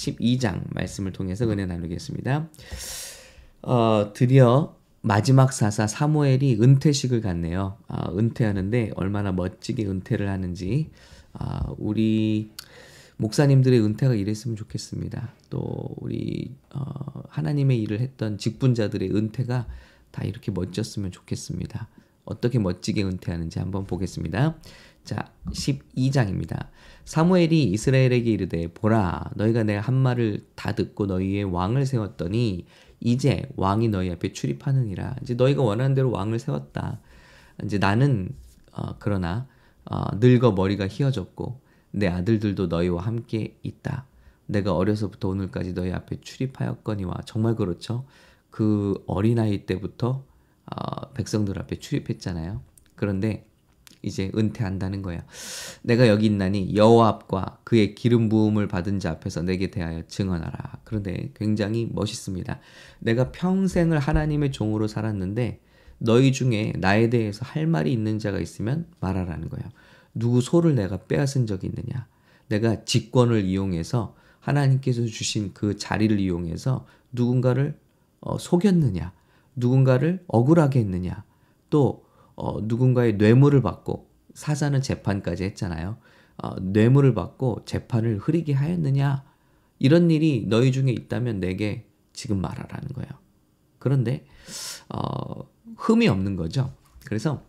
12장 말씀을 통해서 은혜 나누겠습니다. 어, 드디어 마지막 사사 사무엘이 은퇴식을 갖네요. 아, 은퇴하는데 얼마나 멋지게 은퇴를 하는지 아, 우리 목사님들의 은퇴가 이랬으면 좋겠습니다. 또 우리 어, 하나님의 일을 했던 직분자들의 은퇴가 다 이렇게 멋졌으면 좋겠습니다. 어떻게 멋지게 은퇴하는지 한번 보겠습니다. 자, 12장입니다. 사무엘이 이스라엘에게 이르되 보라 너희가 내 한 말을 다 듣고 너희의 왕을 세웠더니 이제 왕이 너희 앞에 출입하느니라. 이제 너희가 원하는 대로 왕을 세웠다. 이제 나는 어, 그러나 어, 늙어 머리가 휘어졌고 내 아들들도 너희와 함께 있다. 내가 어려서부터 오늘까지 너희 앞에 출입하였거니와 정말 그렇죠. 그 어린아이 때부터 어, 백성들 앞에 출입했잖아요. 그런데 이제 은퇴한다는 거야. 내가 여기 있나니 여호와 앞과 그의 기름 부음을 받은 자 앞에서 내게 대하여 증언하라. 그런데 굉장히 멋있습니다. 내가 평생을 하나님의 종으로 살았는데 너희 중에 나에 대해서 할 말이 있는 자가 있으면 말하라는 거예요. 누구 소를 내가 빼앗은 적이 있느냐? 내가 직권을 이용해서 하나님께서 주신 그 자리를 이용해서 누군가를 어, 속였느냐? 누군가를 억울하게 했느냐? 또 어, 누군가의 뇌물을 받고 사자는 재판까지 했잖아요. 어, 뇌물을 받고 재판을 흐리게 하였느냐? 이런 일이 너희 중에 있다면 내게 지금 말하라는 거예요. 그런데 어, 흠이 없는 거죠. 그래서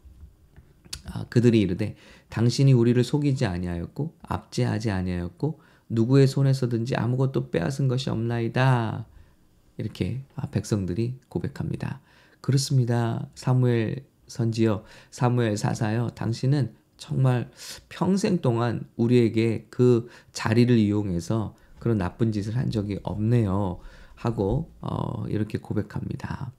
아, 그들이 이르되 당신이 우리를 속이지 아니하였고 압제하지 아니하였고 누구의 손에서든지 아무것도 빼앗은 것이 없나이다. 이렇게 아, 백성들이 고백합니다. 그렇습니다. 사무엘 선지여 사무엘 사사여 당신은 정말 평생 동안 우리에게 그 자리를 이용해서 그런 나쁜 짓을 한 적이 없네요. 하고 어, 이렇게 고백합니다.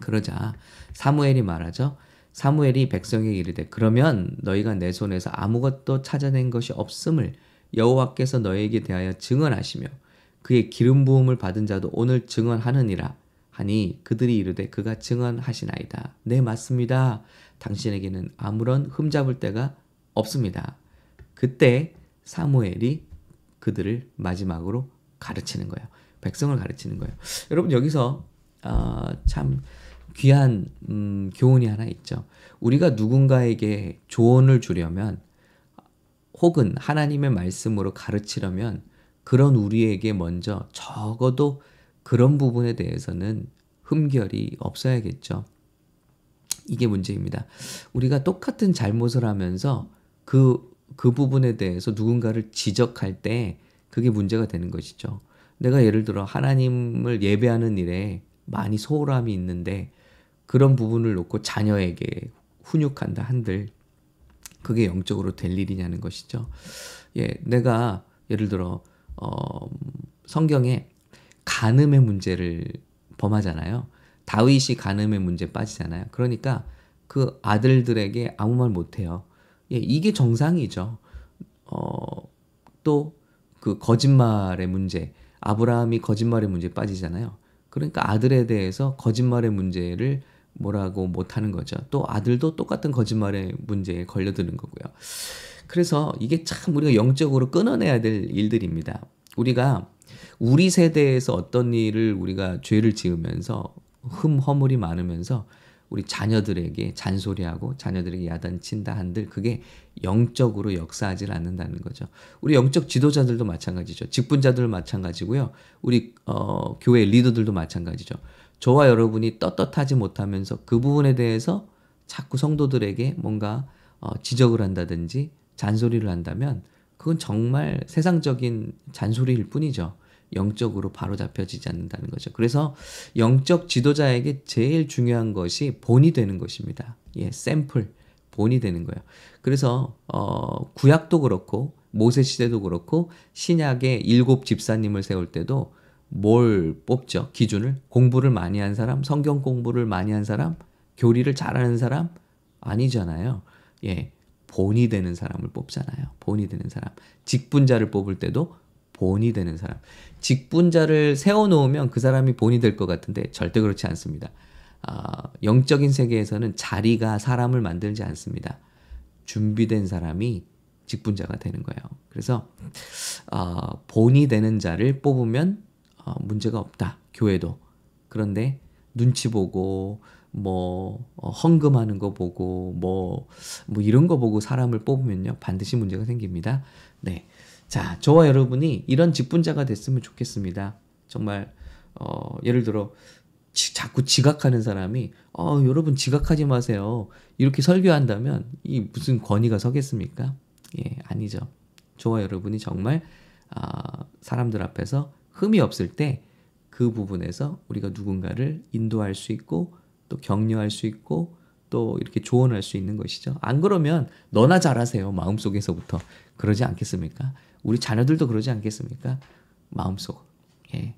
그러자 사무엘이 말하죠. 사무엘이 백성에게 이르되 그러면 너희가 내 손에서 아무것도 찾아낸 것이 없음을 여호와께서 너희에게 대하여 증언하시며 그의 기름 부음을 받은 자도 오늘 증언하느니라 하니 그들이 이르되 그가 증언하시나이다. 네 맞습니다. 당신에게는 아무런 흠잡을 데가 없습니다. 그때 사무엘이 그들을 마지막으로 가르치는 거예요. 백성을 가르치는 거예요. 여러분 여기서 어, 참 귀한 음, 교훈이 하나 있죠. 우리가 누군가에게 조언을 주려면 혹은 하나님의 말씀으로 가르치려면 그런 우리에게 먼저 적어도 그런 부분에 대해서는 흠결이 없어야겠죠. 이게 문제입니다. 우리가 똑같은 잘못을 하면서 그, 그 부분에 대해서 누군가를 지적할 때 그게 문제가 되는 것이죠. 내가 예를 들어 하나님을 예배하는 일에 많이 소홀함이 있는데 그런 부분을 놓고 자녀에게 훈육한다 한들 그게 영적으로 될 일이냐는 것이죠. 예, 내가 예를 들어 어, 성경에 간음의 문제를 범하잖아요. 다윗이 간음의 문제 빠지잖아요. 그러니까 그 아들들에게 아무 말 못해요. 예, 이게 정상이죠. 어, 또 그 거짓말의 문제, 아브라함이 거짓말의 문제 빠지잖아요. 그러니까 아들에 대해서 거짓말의 문제를 뭐라고 못하는 거죠. 또 아들도 똑같은 거짓말의 문제에 걸려드는 거고요. 그래서 이게 참 우리가 영적으로 끊어내야 될 일들입니다. 우리가 우리 세대에서 어떤 일을 우리가 죄를 지으면서 흠 허물이 많으면서 우리 자녀들에게 잔소리하고 자녀들에게 야단친다 한들 그게 영적으로 역사하지 않는다는 거죠. 우리 영적 지도자들도 마찬가지죠. 직분자들 마찬가지고요. 우리 어, 교회 리더들도 마찬가지죠. 저와 여러분이 떳떳하지 못하면서 그 부분에 대해서 자꾸 성도들에게 뭔가 어, 지적을 한다든지 잔소리를 한다면 그건 정말 세상적인 잔소리일 뿐이죠. 영적으로 바로 잡혀지지 않는다는 거죠. 그래서 영적 지도자에게 제일 중요한 것이 본이 되는 것입니다. 예, 샘플, 본이 되는 거예요. 그래서 어, 구약도 그렇고 모세 시대도 그렇고 신약의 일곱 집사님을 세울 때도 뭘 뽑죠? 기준을 공부를 많이 한 사람, 성경 공부를 많이 한 사람, 교리를 잘하는 사람 아니잖아요. 예. 본이 되는 사람을 뽑잖아요. 본이 되는 사람. 직분자를 뽑을 때도 본이 되는 사람. 직분자를 세워놓으면 그 사람이 본이 될 것 같은데 절대 그렇지 않습니다. 아, 영적인 세계에서는 자리가 사람을 만들지 않습니다. 준비된 사람이 직분자가 되는 거예요. 그래서 어, 본이 되는 자를 뽑으면 어, 문제가 없다. 교회도. 그런데 눈치 보고 뭐 어, 헌금하는 거 보고 뭐뭐 뭐 이런 거 보고 사람을 뽑으면요 반드시 문제가 생깁니다. 네, 자 저와 여러분이 이런 직분자가 됐으면 좋겠습니다. 정말 어, 예를 들어 지, 자꾸 지각하는 사람이 어, 여러분 지각하지 마세요. 이렇게 설교한다면 이 무슨 권위가 서겠습니까? 예, 아니죠. 저와 여러분이 정말 아, 사람들 앞에서 흠이 없을 때 그 부분에서 우리가 누군가를 인도할 수 있고 또 격려할 수 있고 또 이렇게 조언할 수 있는 것이죠. 안 그러면 너나 잘하세요. 마음속에서부터. 그러지 않겠습니까? 우리 자녀들도 그러지 않겠습니까? 마음속. 예.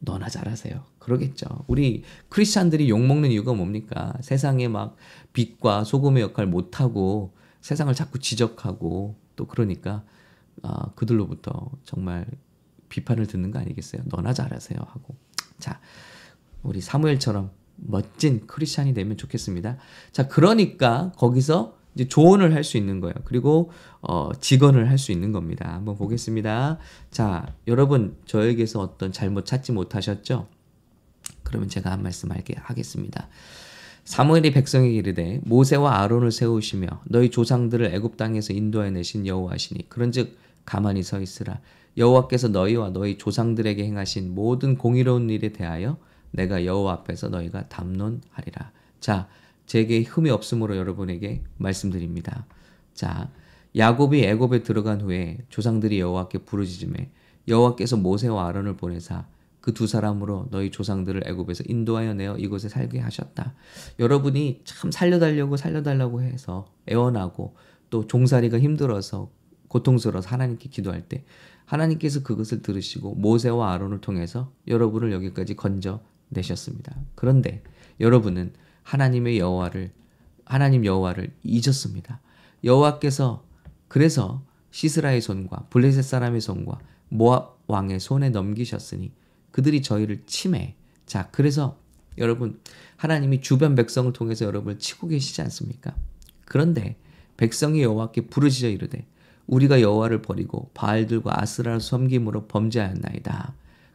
너나 잘하세요. 그러겠죠. 우리 크리스찬들이 욕먹는 이유가 뭡니까? 세상에 막 빛과 소금의 역할 못하고 세상을 자꾸 지적하고 또 그러니까 아, 그들로부터 정말 비판을 듣는 거 아니겠어요? 너나 잘하세요 하고. 자, 우리 사무엘처럼 멋진 크리스찬이 되면 좋겠습니다. 자, 그러니까 거기서 이제 조언을 할 수 있는 거예요. 그리고 어, 직언을 할 수 있는 겁니다. 한번 보겠습니다. 자, 여러분 저에게서 어떤 잘못 찾지 못하셨죠? 그러면 제가 한 말씀 할게 하겠습니다. 사무엘이 백성에게 이르되 모세와 아론을 세우시며 너희 조상들을 애굽 땅에서 인도해 내신 여호와시니 그런즉 가만히 서 있으라 여호와께서 너희와 너희 조상들에게 행하신 모든 공의로운 일에 대하여 내가 여호와 앞에서 너희가 담론하리라. 자, 제게 흠이 없으므로 여러분에게 말씀드립니다. 자, 야곱이 애굽에 들어간 후에 조상들이 여호와께 부르짖음에 여호와께서 모세와 아론을 보내사 그 두 사람으로 너희 조상들을 애굽에서 인도하여 내어 이곳에 살게 하셨다. 여러분이 참 살려달라고 살려달라고 해서 애원하고 또 종살이가 힘들어서 고통스러워서 하나님께 기도할 때 하나님께서 그것을 들으시고 모세와 아론을 통해서 여러분을 여기까지 건져 내셨습니다. 그런데 여러분은 하나님의 여호와를 하나님 여호와를 잊었습니다. 여호와께서 그래서 시스라의 손과 블레셋 사람의 손과 모압 왕의 손에 넘기셨으니 그들이 저희를 침해. 자, 그래서 여러분 하나님이 주변 백성을 통해서 여러분을 치고 계시지 않습니까? 그런데 백성이 여호와께 부르짖어 이르되 우리가 여호와를 버리고 바알들과 아스라를 섬김으로 범죄하였나이다.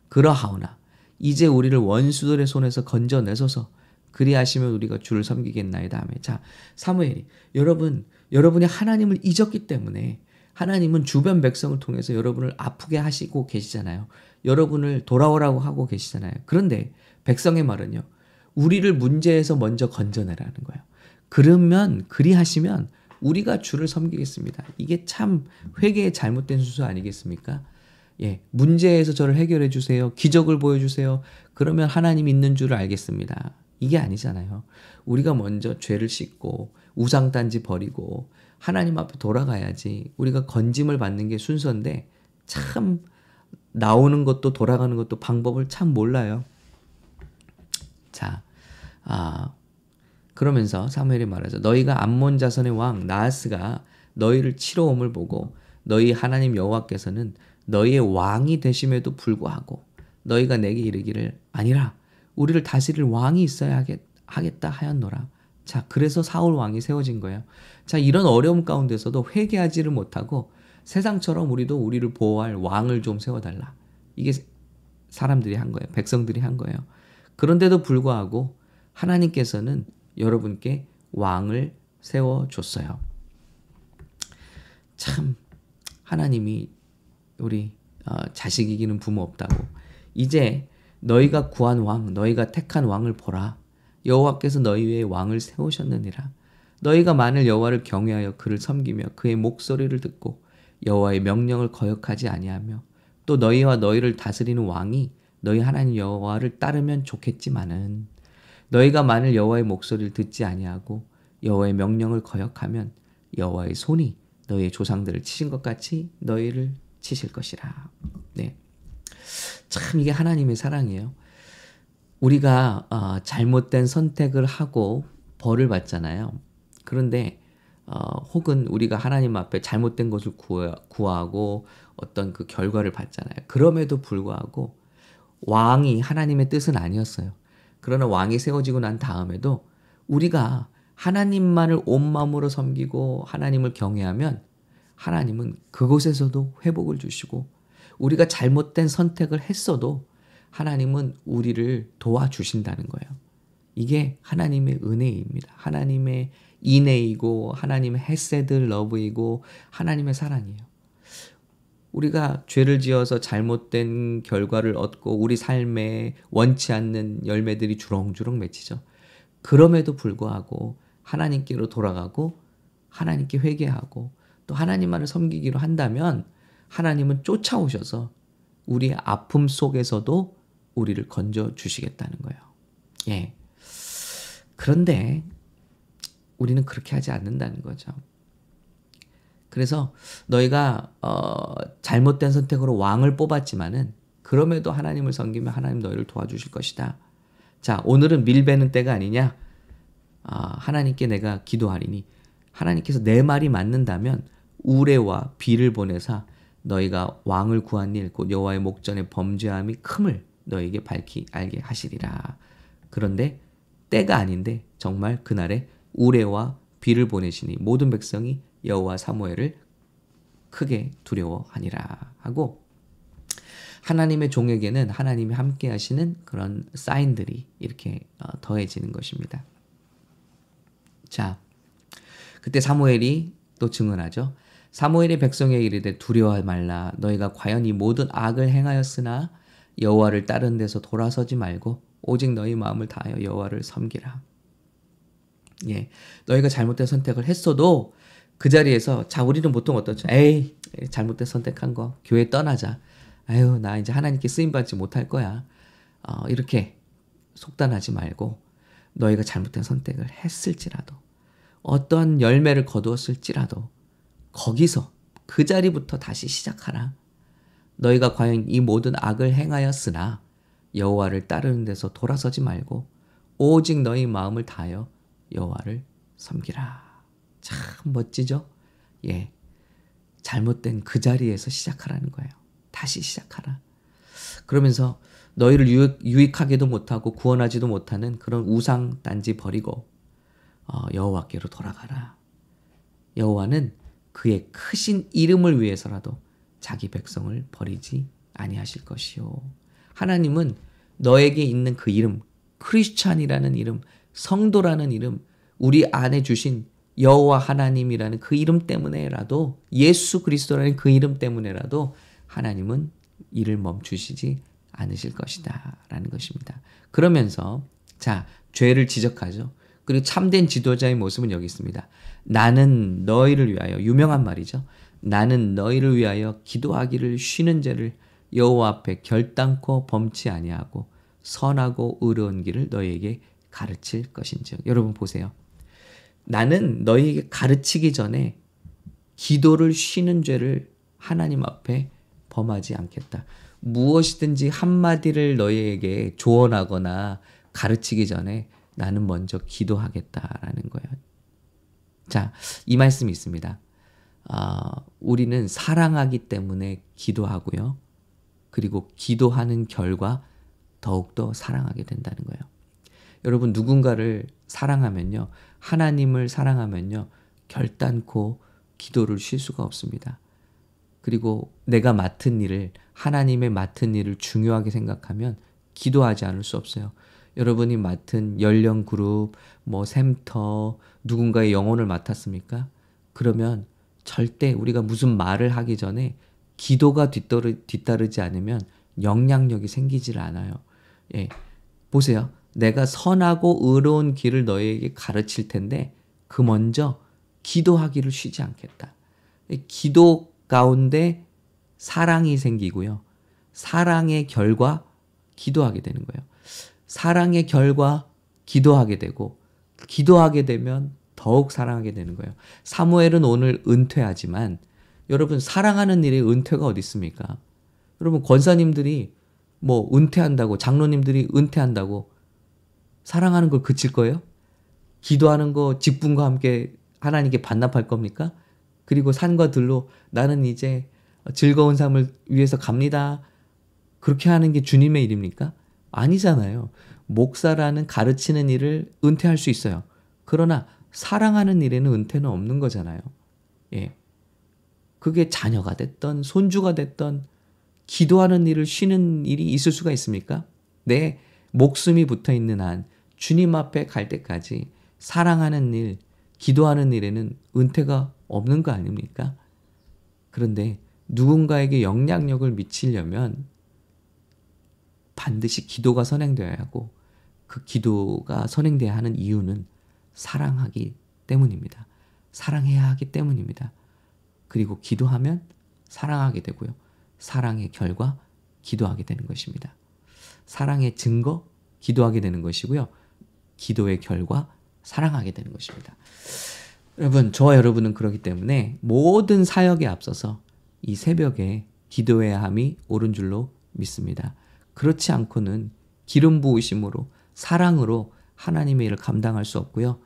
그러하오나 이제 우리를 원수들의 손에서 건져내소서 그리하시면 우리가 주를 섬기겠나이다 하며 자 사무엘이 여러분 여러분이 하나님을 잊었기 때문에 하나님은 주변 백성을 통해서 여러분을 아프게 하시고 계시잖아요. 여러분을 돌아오라고 하고 계시잖아요. 그런데 백성의 말은요. 우리를 문제에서 먼저 건져내라는 거예요. 그러면 그리하시면 우리가 주를 섬기겠습니다. 이게 참 회개의 잘못된 순서 아니겠습니까? 예, 문제에서 저를 해결해 주세요. 기적을 보여주세요. 그러면 하나님 있는 줄을 알겠습니다. 이게 아니잖아요. 우리가 먼저 죄를 씻고 우상단지 버리고 하나님 앞에 돌아가야지 우리가 건짐을 받는 게 순서인데 참 나오는 것도 돌아가는 것도 방법을 참 몰라요. 자, 아, 그러면서 사무엘이 말하죠. 너희가 암몬 자손의 왕 나하스가 너희를 치러 옴을 보고 너희 하나님 여호와께서는 너희의 왕이 되심에도 불구하고 너희가 내게 이르기를 아니라 우리를 다스릴 왕이 있어야 하겠다 하였노라. 자, 그래서 사울 왕이 세워진 거예요. 자, 이런 어려움 가운데서도 회개하지를 못하고 세상처럼 우리도 우리를 보호할 왕을 좀 세워달라. 이게 사람들이 한 거예요. 백성들이 한 거예요. 그런데도 불구하고 하나님께서는 여러분께 왕을 세워줬어요. 참, 하나님이 우리 어, 자식 이기는 부모 없다고. 이제 너희가 구한 왕, 너희가 택한 왕을 보라. 여호와께서 너희 위에 왕을 세우셨느니라. 너희가 만일 여호와를 경외하여 그를 섬기며 그의 목소리를 듣고 여호와의 명령을 거역하지 아니하며 또 너희와 너희를 다스리는 왕이 너희 하나님 여호와를 따르면 좋겠지만은 너희가 만일 여호와의 목소리를 듣지 아니하고 여호와의 명령을 거역하면 여호와의 손이 너희의 조상들을 치신 것 같이 너희를 치실 것이라. 네. 참 이게 하나님의 사랑이에요. 우리가 어, 잘못된 선택을 하고 벌을 받잖아요. 그런데 어, 혹은 우리가 하나님 앞에 잘못된 것을 구하, 구하고 어떤 그 결과를 받잖아요. 그럼에도 불구하고 왕이 하나님의 뜻은 아니었어요. 그러나 왕이 세워지고 난 다음에도 우리가 하나님만을 온 마음으로 섬기고 하나님을 경외하면 하나님은 그곳에서도 회복을 주시고 우리가 잘못된 선택을 했어도 하나님은 우리를 도와주신다는 거예요. 이게 하나님의 은혜입니다. 하나님의 인애이고 하나님의 헤세드 러브이고 하나님의 사랑이에요. 우리가 죄를 지어서 잘못된 결과를 얻고 우리 삶에 원치 않는 열매들이 주렁주렁 맺히죠. 그럼에도 불구하고 하나님께로 돌아가고 하나님께 회개하고 또 하나님만을 섬기기로 한다면 하나님은 쫓아오셔서 우리의 아픔 속에서도 우리를 건져 주시겠다는 거예요. 예. 그런데 우리는 그렇게 하지 않는다는 거죠. 그래서 너희가 어, 잘못된 선택으로 왕을 뽑았지만은 그럼에도 하나님을 섬기면 하나님 너희를 도와주실 것이다. 자, 오늘은 밀베는 때가 아니냐? 아, 하나님께 내가 기도하리니 하나님께서 내 말이 맞는다면 우레와 비를 보내사 너희가 왕을 구한 일, 곧 여호와의 목전에 범죄함이 큼을 너에게 밝히 알게 하시리라. 그런데 때가 아닌데 정말 그날에 우레와 비를 보내시니 모든 백성이 여호와 사무엘을 크게 두려워하니라 하고 하나님의 종에게는 하나님이 함께 하시는 그런 사인들이 이렇게 어, 더해지는 것입니다. 자, 그때 사무엘이 또 증언하죠. 사무엘이 백성에게 이르되 두려워할 말라 너희가 과연 이 모든 악을 행하였으나 여호와를 따른 데서 돌아서지 말고 오직 너희 마음을 다하여 여호와를 섬기라. 예. 너희가 잘못된 선택을 했어도 그 자리에서 자 우리는 보통 어떻죠? 에이 잘못된 선택한 거 교회 떠나자. 아유 나 이제 하나님께 쓰임 받지 못할 거야. 어, 이렇게 속단하지 말고 너희가 잘못된 선택을 했을지라도 어떠한 열매를 거두었을지라도 거기서 그 자리부터 다시 시작하라. 너희가 과연 이 모든 악을 행하였으나 여호와를 따르는 데서 돌아서지 말고 오직 너희 마음을 다하여 여호와를 섬기라. 참 멋지죠? 예. 잘못된 그 자리에서 시작하라는 거예요. 다시 시작하라. 그러면서 너희를 유익, 하게도 못하고 구원하지도 못하는 그런 우상 단지 버리고 어, 여호와께로 돌아가라. 여호와는 그의 크신 이름을 위해서라도 자기 백성을 버리지 아니하실 것이요. 하나님은 너에게 있는 그 이름, 크리스찬이라는 이름, 성도라는 이름, 우리 안에 주신 여호와 하나님이라는 그 이름 때문에라도 예수 그리스도라는 그 이름 때문에라도 하나님은 이를 멈추시지 않으실 것이다 라는 것입니다. 그러면서 자 죄를 지적하죠. 그리고 참된 지도자의 모습은 여기 있습니다. 나는 너희를 위하여 유명한 말이죠. 나는 너희를 위하여 기도하기를 쉬는 죄를 여호와 앞에 결단코 범치 아니하고 선하고 의로운 길을 너희에게 가르칠 것인즉 여러분 보세요. 나는 너희에게 가르치기 전에 기도를 쉬는 죄를 하나님 앞에 범하지 않겠다. 무엇이든지 한마디를 너희에게 조언하거나 가르치기 전에 나는 먼저 기도하겠다라는 거예요. 자, 이 말씀이 있습니다. 아, 우리는 사랑하기 때문에 기도하고요. 그리고 기도하는 결과 더욱더 사랑하게 된다는 거예요. 여러분, 누군가를 사랑하면요. 하나님을 사랑하면요. 결단코 기도를 쉴 수가 없습니다. 그리고 내가 맡은 일을, 하나님의 맡은 일을 중요하게 생각하면 기도하지 않을 수 없어요. 여러분이 맡은 연령 그룹, 뭐 샘터, 누군가의 영혼을 맡았습니까? 그러면 절대 우리가 무슨 말을 하기 전에 기도가 뒤따르, 뒤따르지 않으면 영향력이 생기질 않아요. 예. 보세요. 내가 선하고 의로운 길을 너에게 가르칠 텐데 그 먼저 기도하기를 쉬지 않겠다. 기도 가운데 사랑이 생기고요. 사랑의 결과 기도하게 되는 거예요. 사랑의 결과 기도하게 되고 기도하게 되면 더욱 사랑하게 되는 거예요. 사무엘은 오늘 은퇴하지만 여러분 사랑하는 일에 은퇴가 어디 있습니까? 여러분 권사님들이 뭐 은퇴한다고 장로님들이 은퇴한다고 사랑하는 걸 그칠 거예요? 기도하는 거 직분과 함께 하나님께 반납할 겁니까? 그리고 산과 들로 나는 이제 즐거운 삶을 위해서 갑니다. 그렇게 하는 게 주님의 일입니까? 아니잖아요. 목사라는 가르치는 일을 은퇴할 수 있어요. 그러나 사랑하는 일에는 은퇴는 없는 거잖아요. 예. 그게 자녀가 됐던 손주가 됐던 기도하는 일을 쉬는 일이 있을 수가 있습니까? 내 목숨이 붙어 있는 한 주님 앞에 갈 때까지 사랑하는 일, 기도하는 일에는 은퇴가 없는 거 아닙니까? 그런데 누군가에게 영향력을 미치려면 반드시 기도가 선행되어야 하고 그 기도가 선행돼야 하는 이유는 사랑하기 때문입니다. 사랑해야 하기 때문입니다. 그리고 기도하면 사랑하게 되고요. 사랑의 결과 기도하게 되는 것입니다. 사랑의 증거 기도하게 되는 것이고요. 기도의 결과 사랑하게 되는 것입니다. 여러분, 저와 여러분은 그렇기 때문에 모든 사역에 앞서서 이 새벽에 기도해야 함이 옳은 줄로 믿습니다. 그렇지 않고는 기름 부으심으로 사랑으로 하나님의 일을 감당할 수 없고요.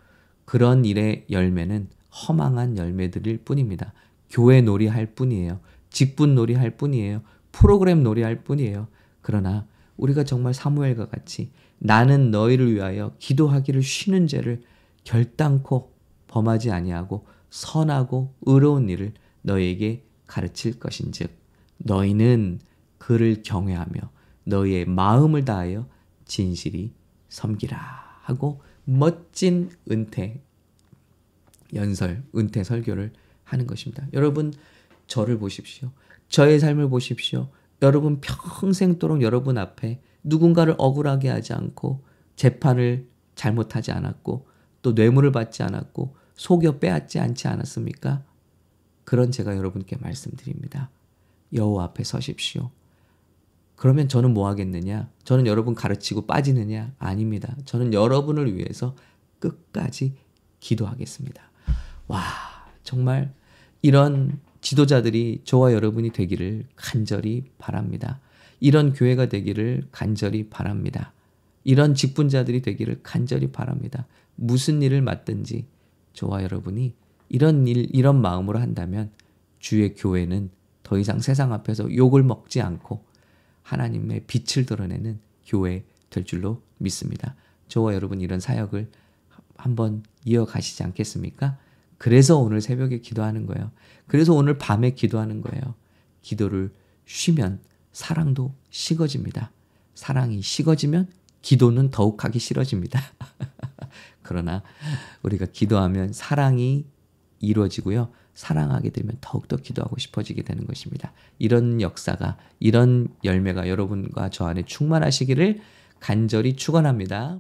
그런 일의 열매는 허망한 열매들일 뿐입니다. 교회 놀이할 뿐이에요. 직분 놀이할 뿐이에요. 프로그램 놀이할 뿐이에요. 그러나 우리가 정말 사무엘과 같이 나는 너희를 위하여 기도하기를 쉬는 죄를 결단코 범하지 아니하고 선하고 의로운 일을 너희에게 가르칠 것인즉 너희는 그를 경외하며 너희의 마음을 다하여 진실이 섬기라 하고 멋진 은퇴 연설 은퇴 설교를 하는 것입니다. 여러분 저를 보십시오. 저의 삶을 보십시오. 여러분 평생도록 여러분 앞에 누군가를 억울하게 하지 않고 재판을 잘못하지 않았고 또 뇌물을 받지 않았고 속여 빼앗지 않지 않았습니까? 그런 제가 여러분께 말씀드립니다. 여호와 앞에 서십시오. 그러면 저는 뭐 하겠느냐? 저는 여러분 가르치고 빠지느냐? 아닙니다. 저는 여러분을 위해서 끝까지 기도하겠습니다. 와, 정말 이런 지도자들이 저와 여러분이 되기를 간절히 바랍니다. 이런 교회가 되기를 간절히 바랍니다. 이런 직분자들이 되기를 간절히 바랍니다. 무슨 일을 맡든지 저와 여러분이 이런 일, 이런 마음으로 한다면 주의 교회는 더 이상 세상 앞에서 욕을 먹지 않고 하나님의 빛을 드러내는 교회 될 줄로 믿습니다. 저와 여러분 이런 사역을 한번 이어가시지 않겠습니까? 그래서 오늘 새벽에 기도하는 거예요. 그래서 오늘 밤에 기도하는 거예요. 기도를 쉬면 사랑도 식어집니다. 사랑이 식어지면 기도는 더욱 하기 싫어집니다. 그러나 우리가 기도하면 사랑이 이루어지고요. 사랑하게 되면 더욱더 기도하고 싶어지게 되는 것입니다. 이런 역사가, 이런 열매가 여러분과 저 안에 충만하시기를 간절히 축원합니다.